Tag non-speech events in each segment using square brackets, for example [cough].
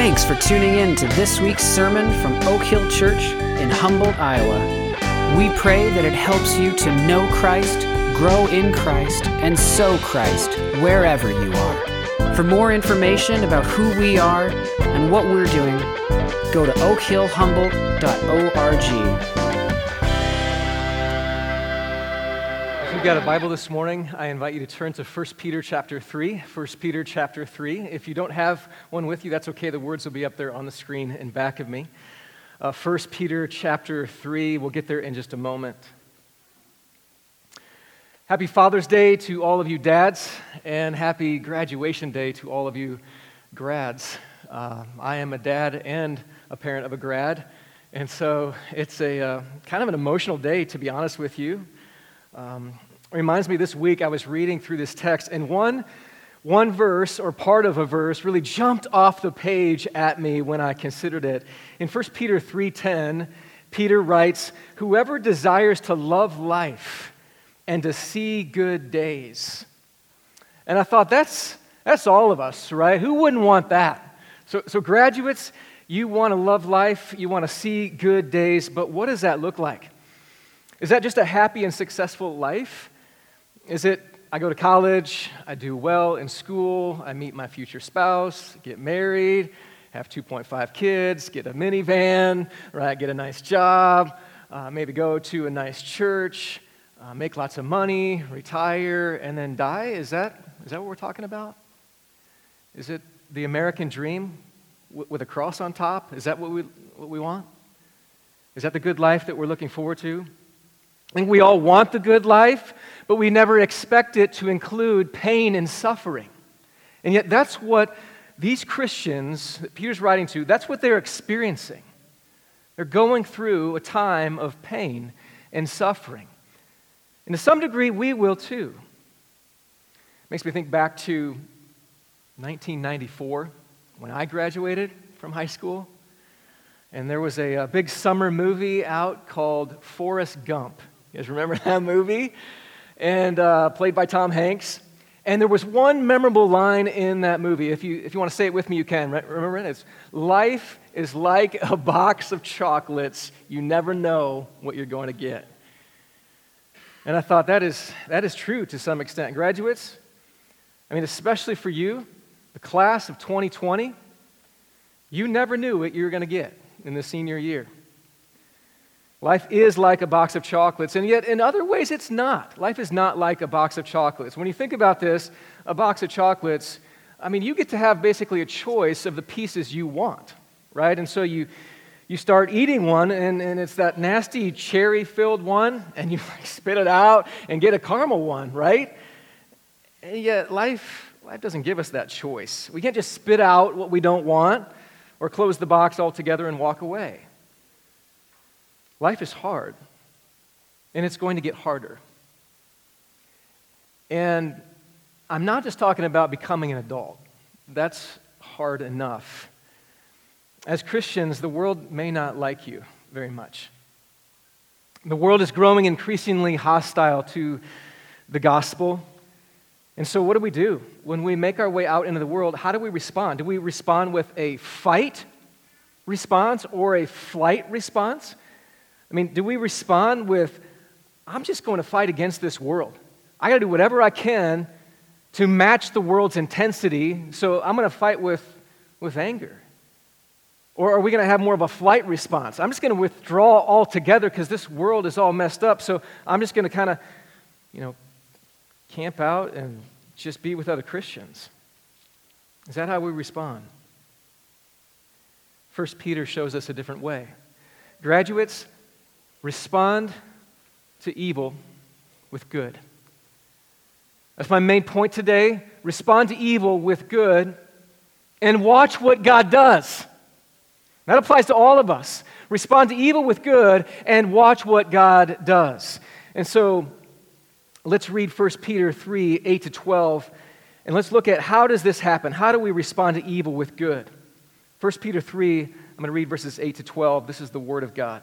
Thanks for tuning in to this week's sermon from Oak Hill Church in Humboldt, Iowa. We pray that it helps you to know Christ, grow in Christ, and sow Christ wherever you are. For more information about who we are and what we're doing, go to oakhillhumboldt.org. you've got a Bible this morning, I invite you to turn to 1 Peter chapter 3. 1 Peter chapter 3. If you don't have one with you, that's okay. The words will be up there on the screen in back of me. Uh, 1 Peter chapter 3. We'll get there in just a moment. Happy Father's Day to all of you dads, and happy graduation day to all of you grads. Uh, I am a dad and a parent of a grad, and so it's a uh, kind of an emotional day, to be honest with you. Um, reminds me this week I was reading through this text, and one, one verse or part of a verse really jumped off the page at me when I considered it. In 1 Peter 3:10, Peter writes, "Whoever desires to love life and to see good days." And I thought that's that's all of us, right? Who wouldn't want that? So, so graduates, you want to love life, you want to see good days, but what does that look like? Is that just a happy and successful life? Is it I go to college, I do well in school, I meet my future spouse, get married, have 2.5 kids, get a minivan, right? Get a nice job, uh, maybe go to a nice church, uh, make lots of money, retire, and then die? Is that, is that what we're talking about? Is it the American dream w- with a cross on top? Is that what we, what we want? Is that the good life that we're looking forward to? I think we all want the good life, but we never expect it to include pain and suffering. And yet, that's what these Christians that Peter's writing to, that's what they're experiencing. They're going through a time of pain and suffering. And to some degree, we will too. Makes me think back to 1994 when I graduated from high school. And there was a, a big summer movie out called Forrest Gump. You guys remember [laughs] that movie? And uh, played by Tom Hanks. And there was one memorable line in that movie. If you, if you want to say it with me, you can. Remember it? It's Life is like a box of chocolates. You never know what you're going to get. And I thought that is, that is true to some extent. Graduates, I mean, especially for you, the class of 2020, you never knew what you were going to get in the senior year. Life is like a box of chocolates, and yet in other ways it's not. Life is not like a box of chocolates. When you think about this, a box of chocolates, I mean, you get to have basically a choice of the pieces you want, right? And so you, you start eating one, and, and it's that nasty cherry filled one, and you [laughs] like spit it out and get a caramel one, right? And yet life, life doesn't give us that choice. We can't just spit out what we don't want or close the box altogether and walk away. Life is hard, and it's going to get harder. And I'm not just talking about becoming an adult, that's hard enough. As Christians, the world may not like you very much. The world is growing increasingly hostile to the gospel. And so, what do we do? When we make our way out into the world, how do we respond? Do we respond with a fight response or a flight response? I mean, do we respond with, I'm just going to fight against this world? I got to do whatever I can to match the world's intensity, so I'm going to fight with, with anger. Or are we going to have more of a flight response? I'm just going to withdraw altogether because this world is all messed up, so I'm just going to kind of, you know, camp out and just be with other Christians. Is that how we respond? First Peter shows us a different way. Graduates, Respond to evil with good. That's my main point today. Respond to evil with good and watch what God does. That applies to all of us. Respond to evil with good and watch what God does. And so let's read 1 Peter 3 8 to 12, and let's look at how does this happen? How do we respond to evil with good? 1 Peter 3, I'm going to read verses 8 to 12. This is the Word of God.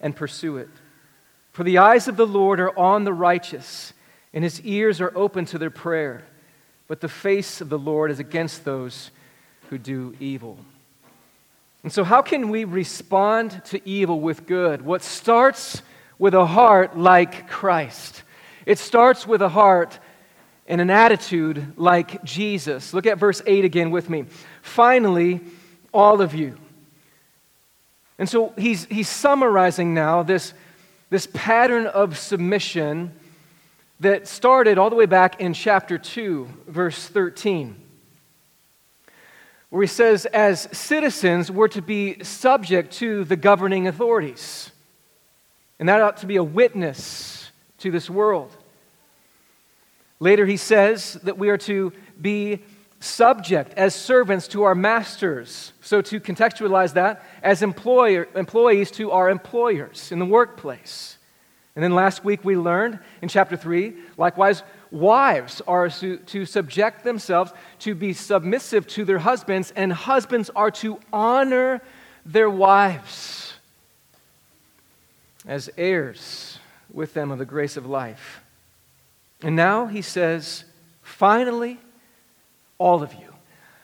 and pursue it. For the eyes of the Lord are on the righteous, and his ears are open to their prayer. But the face of the Lord is against those who do evil. And so, how can we respond to evil with good? What starts with a heart like Christ? It starts with a heart and an attitude like Jesus. Look at verse 8 again with me. Finally, all of you. And so he's, he's summarizing now this, this pattern of submission that started all the way back in chapter 2, verse 13 where he says, as citizens, we're to be subject to the governing authorities. And that ought to be a witness to this world. Later, he says that we are to be subject as servants to our masters. So, to contextualize that, as employer, employees to our employers in the workplace. And then last week we learned in chapter 3, likewise, wives are to, to, subject themselves to be submissive to their husbands, and husbands are to honor their wives as heirs with them of the grace of life. And now he says, finally, all of you.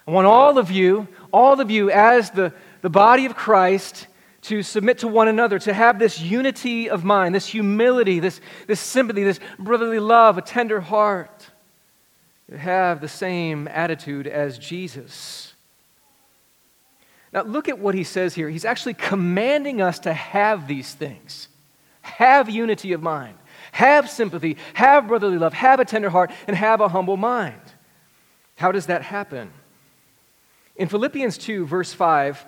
I want all of you, all of you as the, the body of Christ to submit to one another, to have this unity of mind, this humility, this, this sympathy, this brotherly love, a tender heart, to have the same attitude as Jesus. Now, look at what he says here. He's actually commanding us to have these things have unity of mind, have sympathy, have brotherly love, have a tender heart, and have a humble mind. How does that happen? In Philippians 2, verse 5,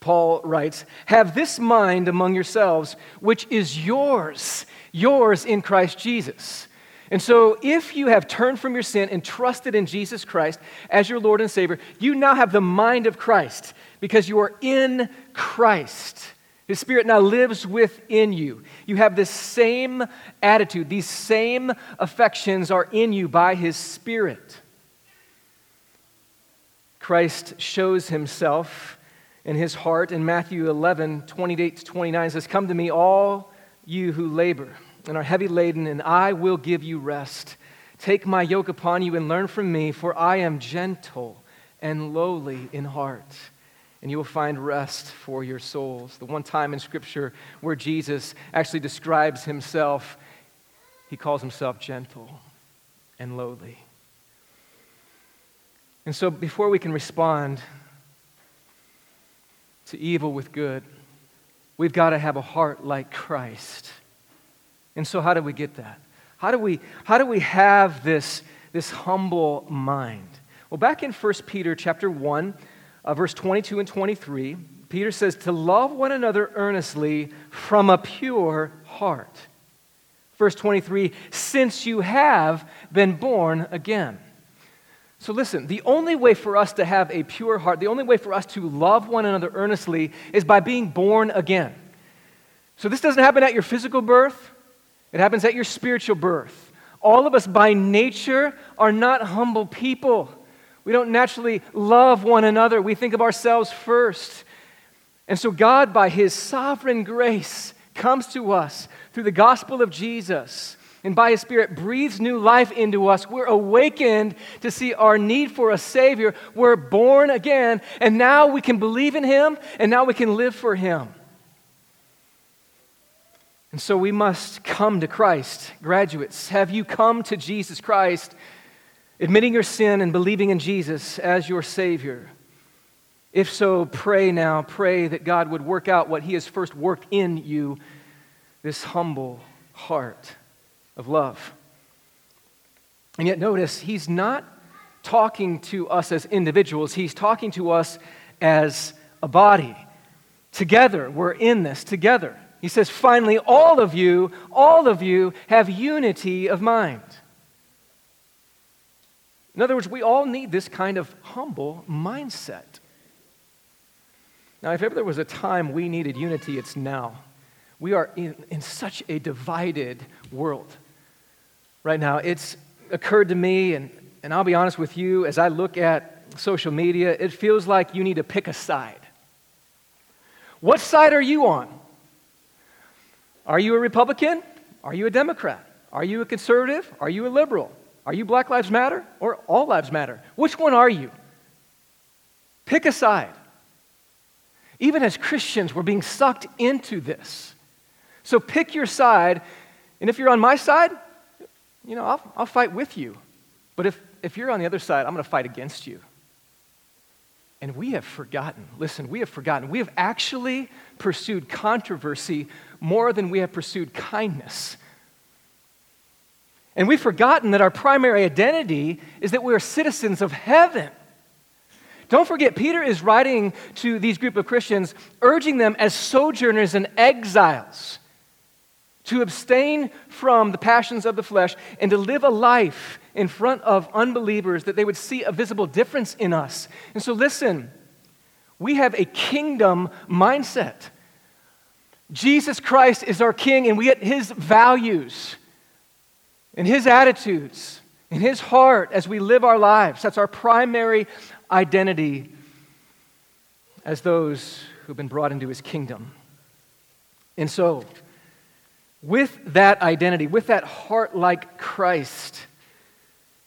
Paul writes, Have this mind among yourselves, which is yours, yours in Christ Jesus. And so, if you have turned from your sin and trusted in Jesus Christ as your Lord and Savior, you now have the mind of Christ because you are in Christ. His Spirit now lives within you. You have this same attitude, these same affections are in you by His Spirit. Christ shows Himself in his heart in Matthew 11, 28 to 29 says, Come to me, all you who labor and are heavy laden, and I will give you rest. Take my yoke upon you and learn from me, for I am gentle and lowly in heart, and you will find rest for your souls. The one time in Scripture where Jesus actually describes himself, he calls himself gentle and lowly. And so, before we can respond to evil with good. We've got to have a heart like Christ. And so, how do we get that? How do we, how do we have this, this humble mind? Well, back in 1 Peter chapter 1, uh, verse 22 and 23, Peter says, To love one another earnestly from a pure heart. Verse 23, since you have been born again. So, listen, the only way for us to have a pure heart, the only way for us to love one another earnestly is by being born again. So, this doesn't happen at your physical birth, it happens at your spiritual birth. All of us by nature are not humble people. We don't naturally love one another, we think of ourselves first. And so, God, by His sovereign grace, comes to us through the gospel of Jesus and by His Spirit breathes new life into us, we're awakened to see our need for a Savior. We're born again, and now we can believe in Him, and now we can live for Him. And so we must come to Christ. Graduates, have you come to Jesus Christ, admitting your sin and believing in Jesus as your Savior? If so, pray now. Pray that God would work out what He has first worked in you this humble heart of love. And yet, notice, he's not talking to us as individuals, he's talking to us as a body. Together, we're in this together. He says, finally, all of you, all of you have unity of mind. In other words, we all need this kind of humble mindset. Now, if ever there was a time we needed unity, it's now. We are in, in such a divided world right now. It's occurred to me, and, and I'll be honest with you, as I look at social media, it feels like you need to pick a side. What side are you on? Are you a Republican? Are you a Democrat? Are you a conservative? Are you a liberal? Are you Black Lives Matter or All Lives Matter? Which one are you? Pick a side. Even as Christians, we're being sucked into this. So pick your side, and if you're on my side, you know, I'll, I'll fight with you. But if, if you're on the other side, I'm going to fight against you. And we have forgotten, listen, we have forgotten. We have actually pursued controversy more than we have pursued kindness. And we've forgotten that our primary identity is that we are citizens of heaven. Don't forget, Peter is writing to these group of Christians, urging them as sojourners and exiles to abstain from the passions of the flesh and to live a life in front of unbelievers that they would see a visible difference in us. And so, listen, we have a kingdom mindset. Jesus Christ is our king, and we get his values and his attitudes and his heart as we live our lives. That's our primary identity as those who've been brought into his kingdom. And so, with that identity, with that heart like Christ,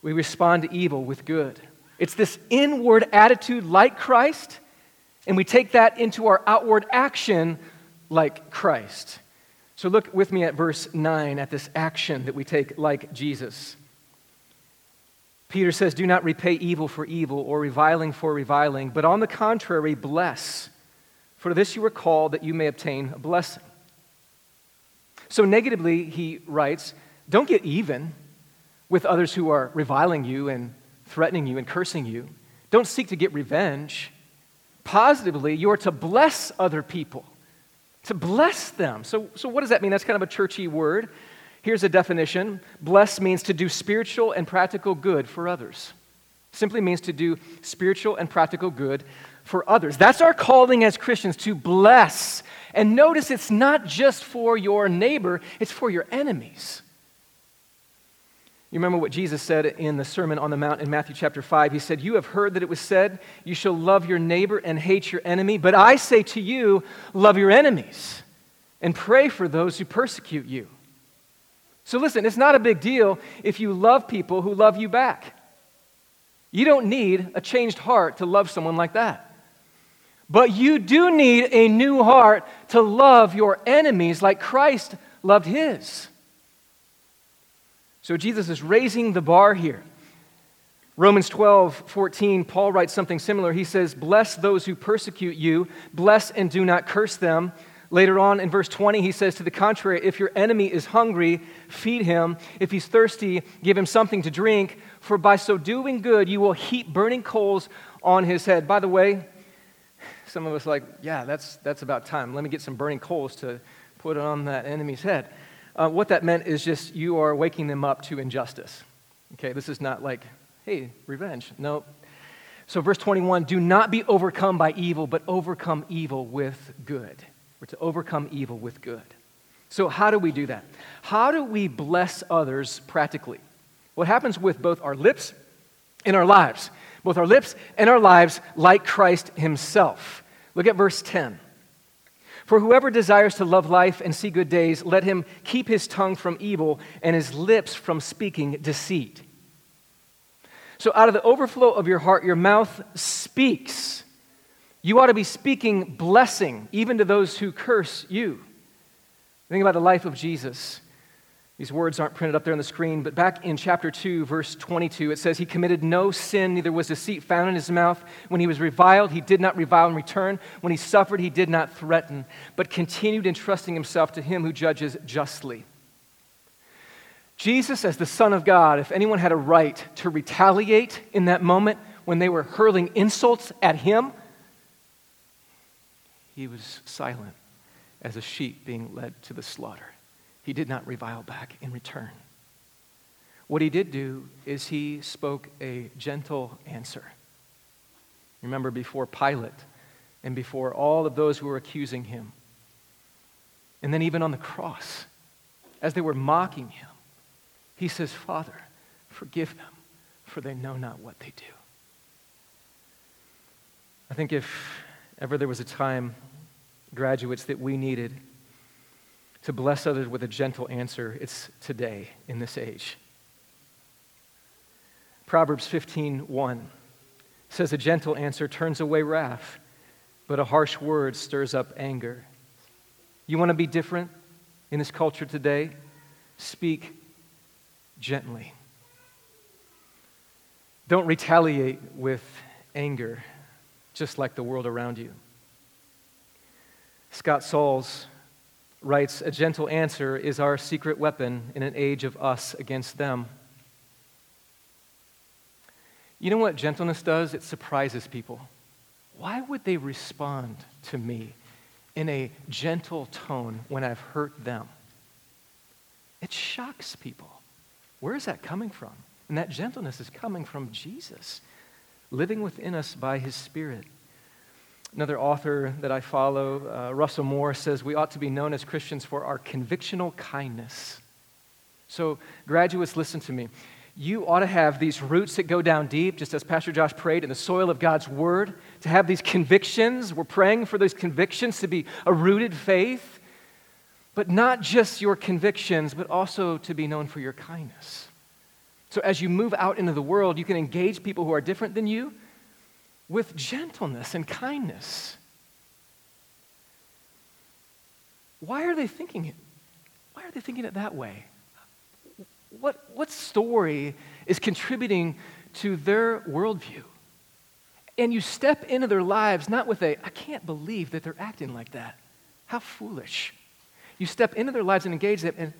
we respond to evil with good. It's this inward attitude like Christ, and we take that into our outward action like Christ. So look with me at verse 9 at this action that we take like Jesus. Peter says, Do not repay evil for evil or reviling for reviling, but on the contrary, bless. For this you were called that you may obtain a blessing. So, negatively, he writes, Don't get even with others who are reviling you and threatening you and cursing you. Don't seek to get revenge. Positively, you are to bless other people, to bless them. So, so what does that mean? That's kind of a churchy word. Here's a definition bless means to do spiritual and practical good for others. Simply means to do spiritual and practical good for others. That's our calling as Christians to bless. And notice it's not just for your neighbor, it's for your enemies. You remember what Jesus said in the Sermon on the Mount in Matthew chapter 5? He said, You have heard that it was said, You shall love your neighbor and hate your enemy. But I say to you, love your enemies and pray for those who persecute you. So listen, it's not a big deal if you love people who love you back. You don't need a changed heart to love someone like that. But you do need a new heart to love your enemies like Christ loved his. So Jesus is raising the bar here. Romans 12, 14, Paul writes something similar. He says, Bless those who persecute you, bless and do not curse them. Later on in verse 20, he says, To the contrary, if your enemy is hungry, feed him. If he's thirsty, give him something to drink, for by so doing good, you will heap burning coals on his head. By the way, some of us like, yeah, that's, that's about time. Let me get some burning coals to put on that enemy's head. Uh, what that meant is just you are waking them up to injustice. Okay, this is not like, hey, revenge. No. So, verse 21 do not be overcome by evil, but overcome evil with good. We're to overcome evil with good. So, how do we do that? How do we bless others practically? What happens with both our lips and our lives? Both our lips and our lives, like Christ Himself. Look at verse 10. For whoever desires to love life and see good days, let him keep his tongue from evil and his lips from speaking deceit. So, out of the overflow of your heart, your mouth speaks. You ought to be speaking blessing even to those who curse you. Think about the life of Jesus. These words aren't printed up there on the screen, but back in chapter 2, verse 22, it says, He committed no sin, neither was deceit found in his mouth. When he was reviled, he did not revile in return. When he suffered, he did not threaten, but continued entrusting himself to him who judges justly. Jesus, as the Son of God, if anyone had a right to retaliate in that moment when they were hurling insults at him, he was silent as a sheep being led to the slaughter. He did not revile back in return. What he did do is he spoke a gentle answer. Remember, before Pilate and before all of those who were accusing him, and then even on the cross, as they were mocking him, he says, Father, forgive them, for they know not what they do. I think if ever there was a time, graduates, that we needed to bless others with a gentle answer, it's today in this age. Proverbs 15:1 says a gentle answer turns away wrath, but a harsh word stirs up anger. You want to be different in this culture today? Speak gently. Don't retaliate with anger, just like the world around you. Scott Sauls writes A gentle answer is our secret weapon in an age of us against them. You know what gentleness does? It surprises people. Why would they respond to me in a gentle tone when I've hurt them? It shocks people. Where is that coming from? And that gentleness is coming from Jesus, living within us by his Spirit. Another author that I follow, uh, Russell Moore, says we ought to be known as Christians for our convictional kindness. So, graduates, listen to me. You ought to have these roots that go down deep, just as Pastor Josh prayed, in the soil of God's Word, to have these convictions. We're praying for those convictions to be a rooted faith, but not just your convictions, but also to be known for your kindness. So, as you move out into the world, you can engage people who are different than you with gentleness and kindness. Why are they thinking it? Why are they thinking it that way? What, what story is contributing to their worldview? And you step into their lives not with a, I can't believe that they're acting like that. How foolish. You step into their lives and engage them and,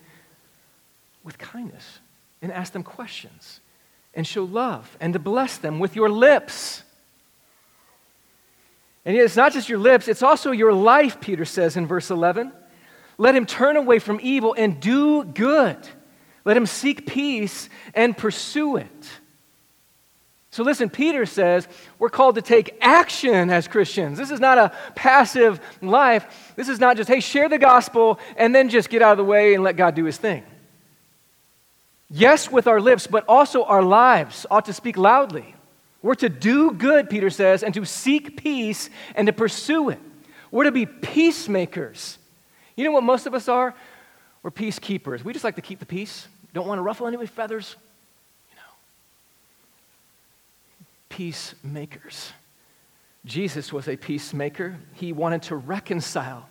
with kindness and ask them questions and show love and to bless them with your lips. And it's not just your lips, it's also your life, Peter says in verse 11. Let him turn away from evil and do good. Let him seek peace and pursue it. So, listen, Peter says we're called to take action as Christians. This is not a passive life. This is not just, hey, share the gospel and then just get out of the way and let God do his thing. Yes, with our lips, but also our lives ought to speak loudly. We're to do good, Peter says, and to seek peace and to pursue it. We're to be peacemakers. You know what most of us are? We're peacekeepers. We just like to keep the peace, don't want to ruffle anyone's feathers. You know. Peacemakers. Jesus was a peacemaker. He wanted to reconcile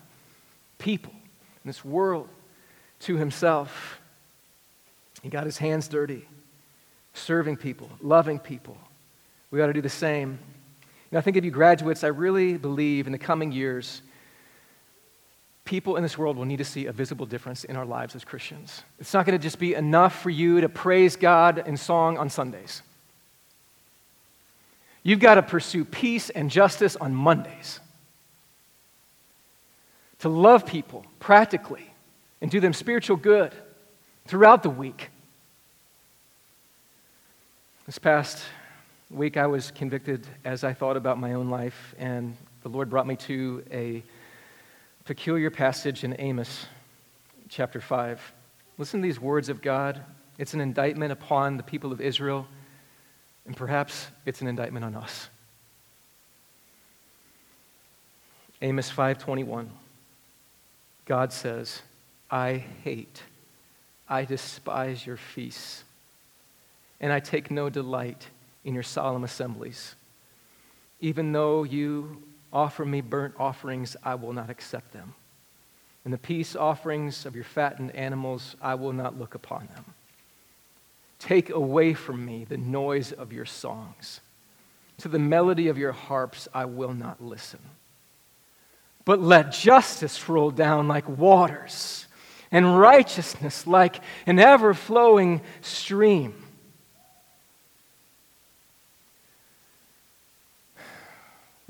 people in this world to himself. He got his hands dirty, serving people, loving people, we ought to do the same. I think of you graduates, I really believe in the coming years, people in this world will need to see a visible difference in our lives as Christians. It's not going to just be enough for you to praise God in song on Sundays. You've got to pursue peace and justice on Mondays. To love people practically and do them spiritual good throughout the week. This past week I was convicted as I thought about my own life, and the Lord brought me to a peculiar passage in Amos chapter 5. Listen to these words of God. It's an indictment upon the people of Israel, and perhaps it's an indictment on us. Amos 5:21. God says, "I hate, I despise your feasts, and I take no delight in your solemn assemblies. Even though you offer me burnt offerings, I will not accept them. And the peace offerings of your fattened animals, I will not look upon them. Take away from me the noise of your songs. To the melody of your harps, I will not listen. But let justice roll down like waters, and righteousness like an ever flowing stream.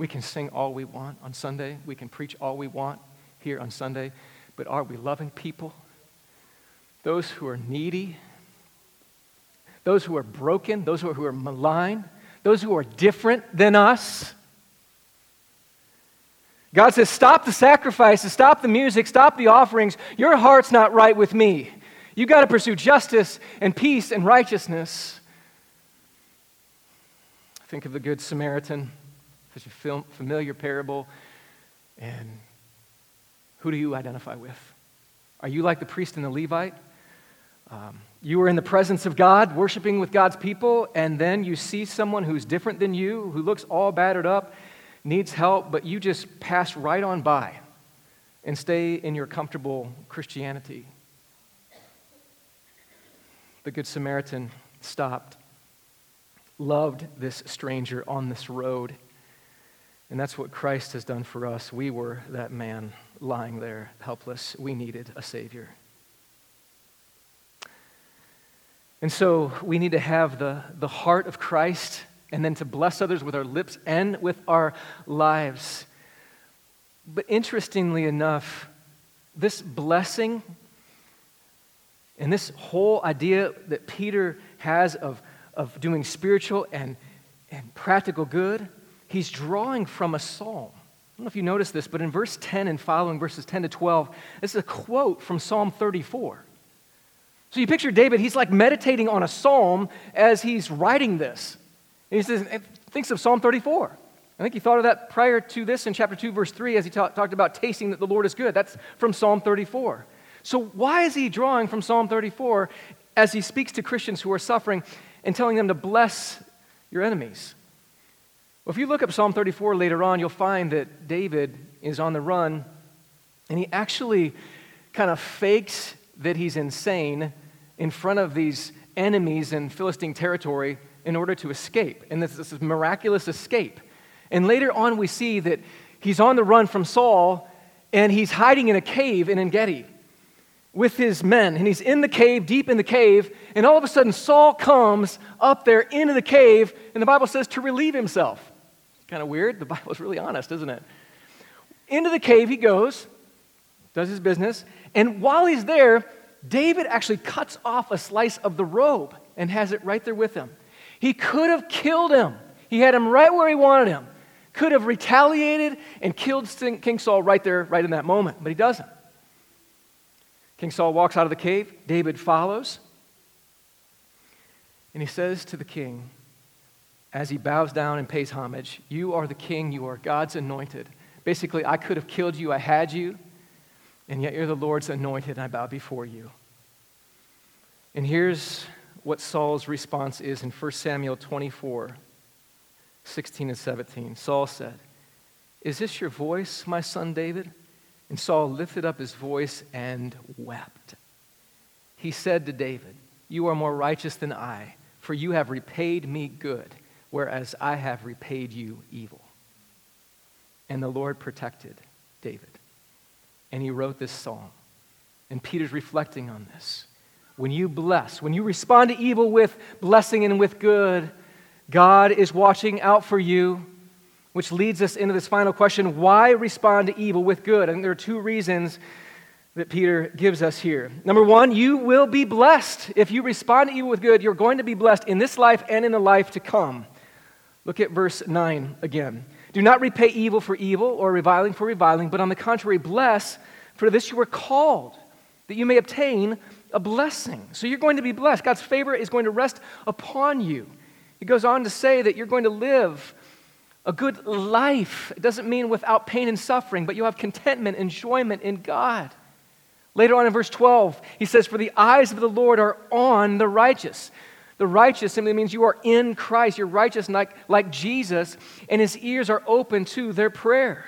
We can sing all we want on Sunday. We can preach all we want here on Sunday. But are we loving people? Those who are needy, those who are broken, those who are maligned, those who are different than us. God says, Stop the sacrifices, stop the music, stop the offerings. Your heart's not right with me. You've got to pursue justice and peace and righteousness. Think of the Good Samaritan, such a familiar parable. And who do you identify with? Are you like the priest and the Levite? Um, you are in the presence of God, worshiping with God's people, and then you see someone who's different than you, who looks all battered up, needs help, but you just pass right on by and stay in your comfortable Christianity. The Good Samaritan stopped, loved this stranger on this road, and that's what Christ has done for us. We were that man lying there, helpless. We needed a Savior. And so we need to have the, the heart of Christ and then to bless others with our lips and with our lives. But interestingly enough, this blessing and this whole idea that Peter has of, of doing spiritual and, and practical good, he's drawing from a psalm. I don't know if you noticed this, but in verse 10 and following, verses 10 to 12, this is a quote from Psalm 34. So you picture David, he's like meditating on a psalm as he's writing this. And he says, thinks of Psalm 34. I think he thought of that prior to this in chapter 2, verse 3, as he ta- talked about tasting that the Lord is good. That's from Psalm 34. So, why is he drawing from Psalm 34 as he speaks to Christians who are suffering and telling them to bless your enemies? Well, if you look up Psalm 34 later on, you'll find that David is on the run and he actually kind of fakes that he's insane in front of these enemies in Philistine territory in order to escape. And this, is miraculous escape. And later on, we see that he's on the run from Saul and he's hiding in a cave in En Gedi with his men. And he's in the cave, deep in the cave. And all of a sudden, Saul comes up there into the cave, and the Bible says to relieve himself. Kind of weird. The [laughs] Bible's really honest, isn't it? Into the cave he goes, does his business. And while he's there, David actually cuts off a slice of the robe and has it right there with him. He could have killed him. He had him right where he wanted him. Could have retaliated and killed King Saul right there, right in that moment, but he doesn't. King Saul walks out of the cave. David follows. And he says to the king, as he bows down and pays homage, You are the king, you are God's anointed. Basically, I could have killed you, I had you, and yet you're the Lord's anointed, and I bow before you. And here's what Saul's response is in 1 Samuel 24 16 and 17. Saul said, Is this your voice, my son David? And Saul lifted up his voice and wept. He said to David, You are more righteous than I, for you have repaid me good, whereas I have repaid you evil. And the Lord protected David. And he wrote this psalm. And Peter's reflecting on this. When you bless, when you respond to evil with blessing and with good, God is watching out for you, which leads us into this final question why respond to evil with good? Think there are two reasons that Peter gives us here. Number one, you will be blessed. If you respond to evil with good, you're going to be blessed in this life and in the life to come. Look at verse 9 again. Do not repay evil for evil or reviling for reviling, but on the contrary, bless, for this you were called, that you may obtain a blessing. So you're going to be blessed. God's favor is going to rest upon you. He goes on to say that you're going to live a good life. It doesn't mean without pain and suffering, but you'll have contentment, enjoyment in God. Later on in verse 12, he says, For the eyes of the Lord are on the righteous. The righteous simply means you are in Christ. You're righteous like, like Jesus, and his ears are open to their prayer.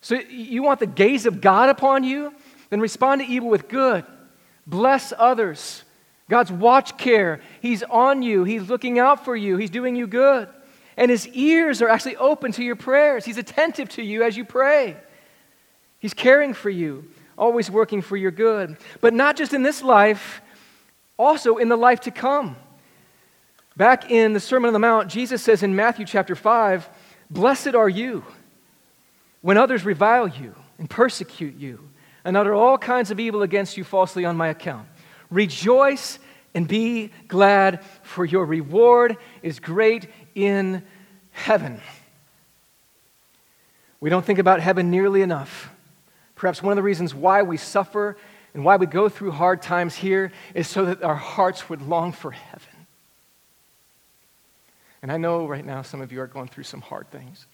So you want the gaze of God upon you? Then respond to evil with good. Bless others. God's watch care. He's on you. He's looking out for you. He's doing you good. And his ears are actually open to your prayers. He's attentive to you as you pray. He's caring for you, always working for your good. But not just in this life, also in the life to come. Back in the Sermon on the Mount, Jesus says in Matthew chapter 5 Blessed are you when others revile you and persecute you and utter all kinds of evil against you falsely on my account. Rejoice and be glad, for your reward is great in heaven. We don't think about heaven nearly enough. Perhaps one of the reasons why we suffer and why we go through hard times here is so that our hearts would long for heaven. And I know right now some of you are going through some hard things.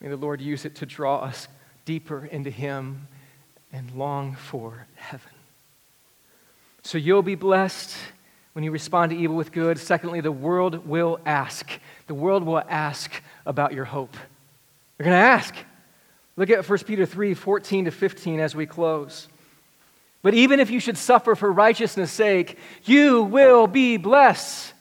May the Lord use it to draw us deeper into Him and long for heaven. So you'll be blessed when you respond to evil with good. Secondly, the world will ask. The world will ask about your hope. They're going to ask. Look at 1 Peter 3 14 to 15 as we close. But even if you should suffer for righteousness' sake, you will be blessed.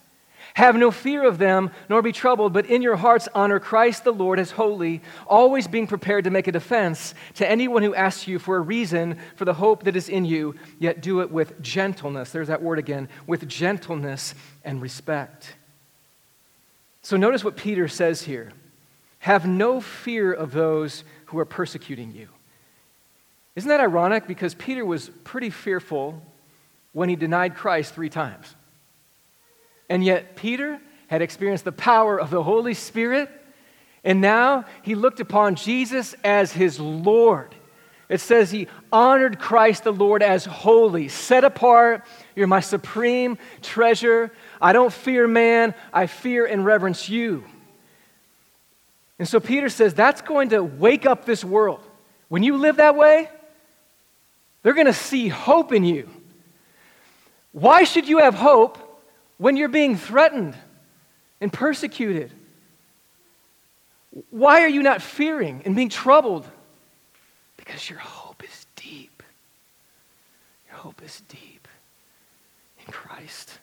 Have no fear of them, nor be troubled, but in your hearts honor Christ the Lord as holy, always being prepared to make a defense to anyone who asks you for a reason for the hope that is in you, yet do it with gentleness. There's that word again, with gentleness and respect. So notice what Peter says here Have no fear of those who are persecuting you. Isn't that ironic? Because Peter was pretty fearful when he denied Christ three times. And yet, Peter had experienced the power of the Holy Spirit, and now he looked upon Jesus as his Lord. It says he honored Christ the Lord as holy, set apart. You're my supreme treasure. I don't fear man, I fear and reverence you. And so Peter says that's going to wake up this world. When you live that way, they're going to see hope in you. Why should you have hope when you're being threatened and persecuted? Why are you not fearing and being troubled? Because your hope is deep. Your hope is deep in Christ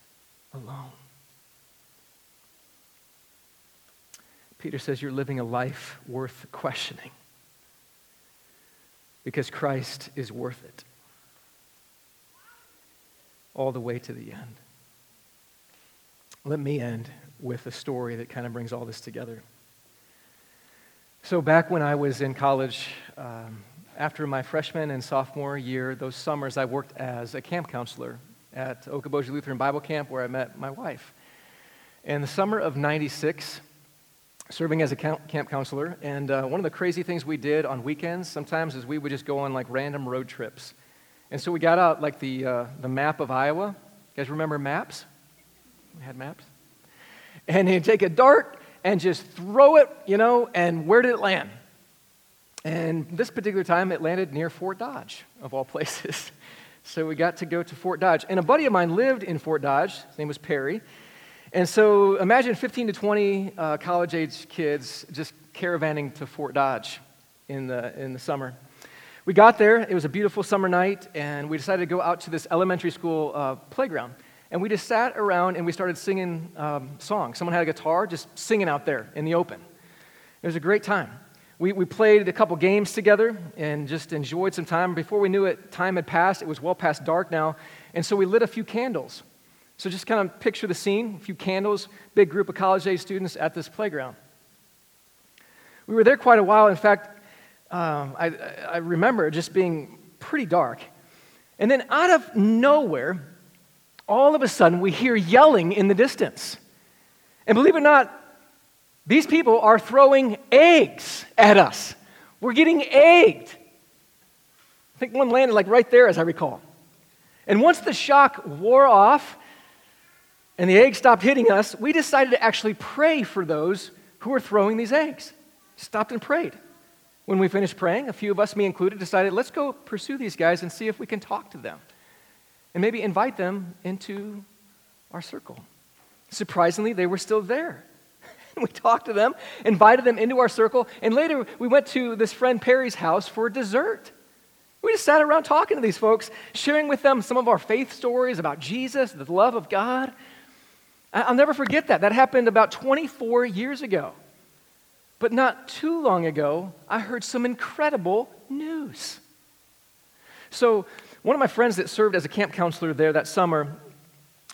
alone. Peter says you're living a life worth questioning because Christ is worth it all the way to the end. Let me end with a story that kind of brings all this together. So, back when I was in college, um, after my freshman and sophomore year, those summers, I worked as a camp counselor at Okoboji Lutheran Bible Camp where I met my wife. In the summer of 96, serving as a camp counselor, and uh, one of the crazy things we did on weekends sometimes is we would just go on like random road trips. And so we got out like the, uh, the map of Iowa. You guys remember maps? We had maps. And you take a dart and just throw it, you know, and where did it land? And this particular time, it landed near Fort Dodge, of all [laughs] places. So we got to go to Fort Dodge. And a buddy of mine lived in Fort Dodge. His name was Perry. And so imagine 15 to 20 uh, college age kids just caravanning to Fort Dodge in the, in the summer. We got there, it was a beautiful summer night, and we decided to go out to this elementary school uh, playground. And we just sat around and we started singing um, songs. Someone had a guitar, just singing out there in the open. It was a great time. We, we played a couple games together and just enjoyed some time. Before we knew it, time had passed. It was well past dark now. And so we lit a few candles. So just kind of picture the scene a few candles, big group of college age students at this playground. We were there quite a while. In fact, um, I, I remember just being pretty dark. And then out of nowhere, all of a sudden, we hear yelling in the distance. And believe it or not, these people are throwing eggs at us. We're getting egged. I think one landed like right there, as I recall. And once the shock wore off and the eggs stopped hitting us, we decided to actually pray for those who were throwing these eggs. Stopped and prayed. When we finished praying, a few of us, me included, decided let's go pursue these guys and see if we can talk to them and maybe invite them into our circle. Surprisingly, they were still there. [laughs] we talked to them, invited them into our circle, and later we went to this friend Perry's house for dessert. We just sat around talking to these folks, sharing with them some of our faith stories about Jesus, the love of God. I'll never forget that. That happened about 24 years ago. But not too long ago, I heard some incredible news. So, one of my friends that served as a camp counselor there that summer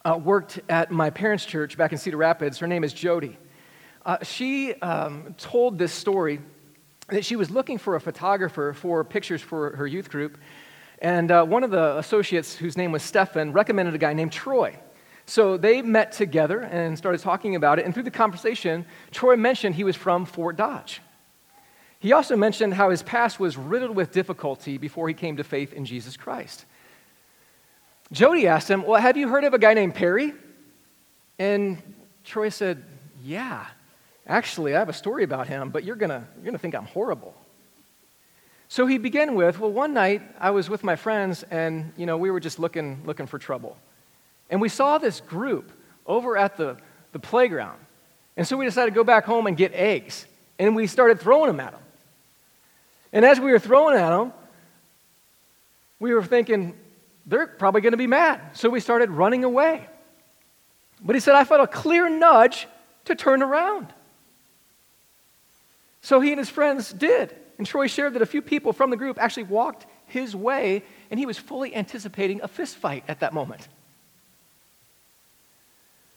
uh, worked at my parents' church back in Cedar Rapids. Her name is Jody. Uh, she um, told this story that she was looking for a photographer for pictures for her youth group. And uh, one of the associates, whose name was Stefan, recommended a guy named Troy. So they met together and started talking about it. And through the conversation, Troy mentioned he was from Fort Dodge. He also mentioned how his past was riddled with difficulty before he came to faith in Jesus Christ. Jody asked him, Well, have you heard of a guy named Perry? And Troy said, Yeah, actually, I have a story about him, but you're going you're going to think I'm horrible. So he began with, Well, one night I was with my friends and, you know, we were just looking, looking for trouble. And we saw this group over at the, the playground. And so we decided to go back home and get eggs. And we started throwing them at them. And as we were throwing at them, we were thinking, they're probably going to be mad. So we started running away. But he said, I felt a clear nudge to turn around. So he and his friends did. And Troy shared that a few people from the group actually walked his way, and he was fully anticipating a fist fight at that moment.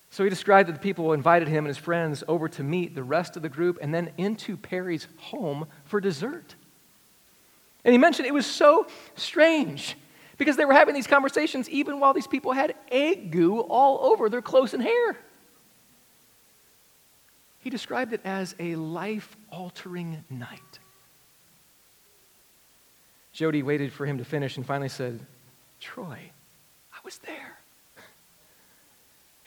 So he described that the people invited him and his friends over to meet the rest of the group and then into Perry's home for dessert. And he mentioned it was so strange because they were having these conversations even while these people had egg goo all over their clothes and hair. He described it as a life altering night. Jody waited for him to finish and finally said, Troy, I was there.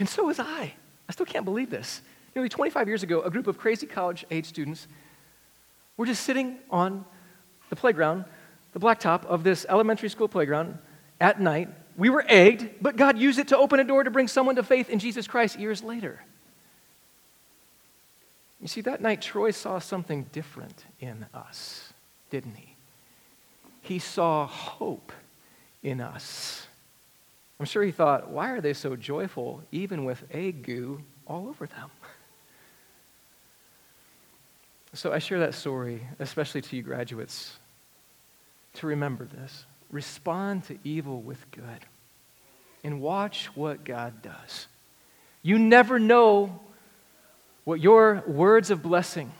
And so was I. I still can't believe this. Nearly 25 years ago, a group of crazy college age students were just sitting on the playground, the blacktop of this elementary school playground at night. We were egged, but God used it to open a door to bring someone to faith in Jesus Christ years later. You see, that night, Troy saw something different in us, didn't he? He saw hope in us. I'm sure he thought, why are they so joyful, even with egg goo all over them? So I share that story, especially to you graduates, to remember this. Respond to evil with good and watch what God does. You never know what your words of blessing,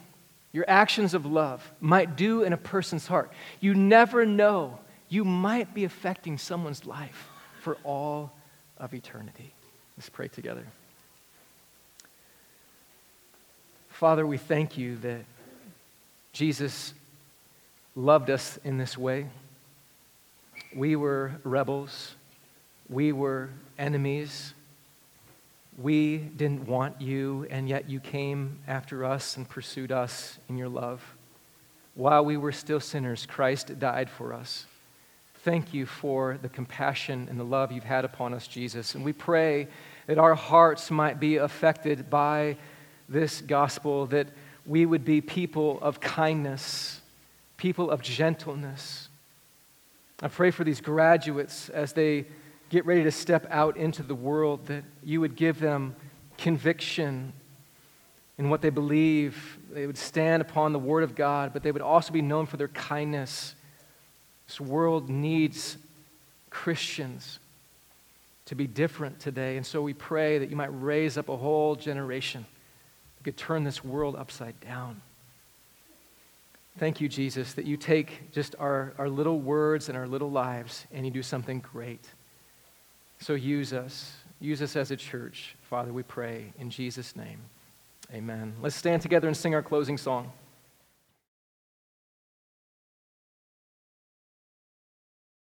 your actions of love might do in a person's heart. You never know. You might be affecting someone's life for all of eternity. Let's pray together. Father, we thank you that Jesus loved us in this way. We were rebels, we were enemies. We didn't want you, and yet you came after us and pursued us in your love. While we were still sinners, Christ died for us. Thank you for the compassion and the love you've had upon us, Jesus. And we pray that our hearts might be affected by this gospel, that we would be people of kindness, people of gentleness. I pray for these graduates as they get ready to step out into the world, that you would give them conviction in what they believe. They would stand upon the Word of God, but they would also be known for their kindness this world needs Christians to be different today. And so we pray that you might raise up a whole generation who could turn this world upside down. Thank you, Jesus, that you take just our, our little words and our little lives and you do something great. So use us. Use us as a church. Father, we pray in Jesus' name. Amen. Let's stand together and sing our closing song.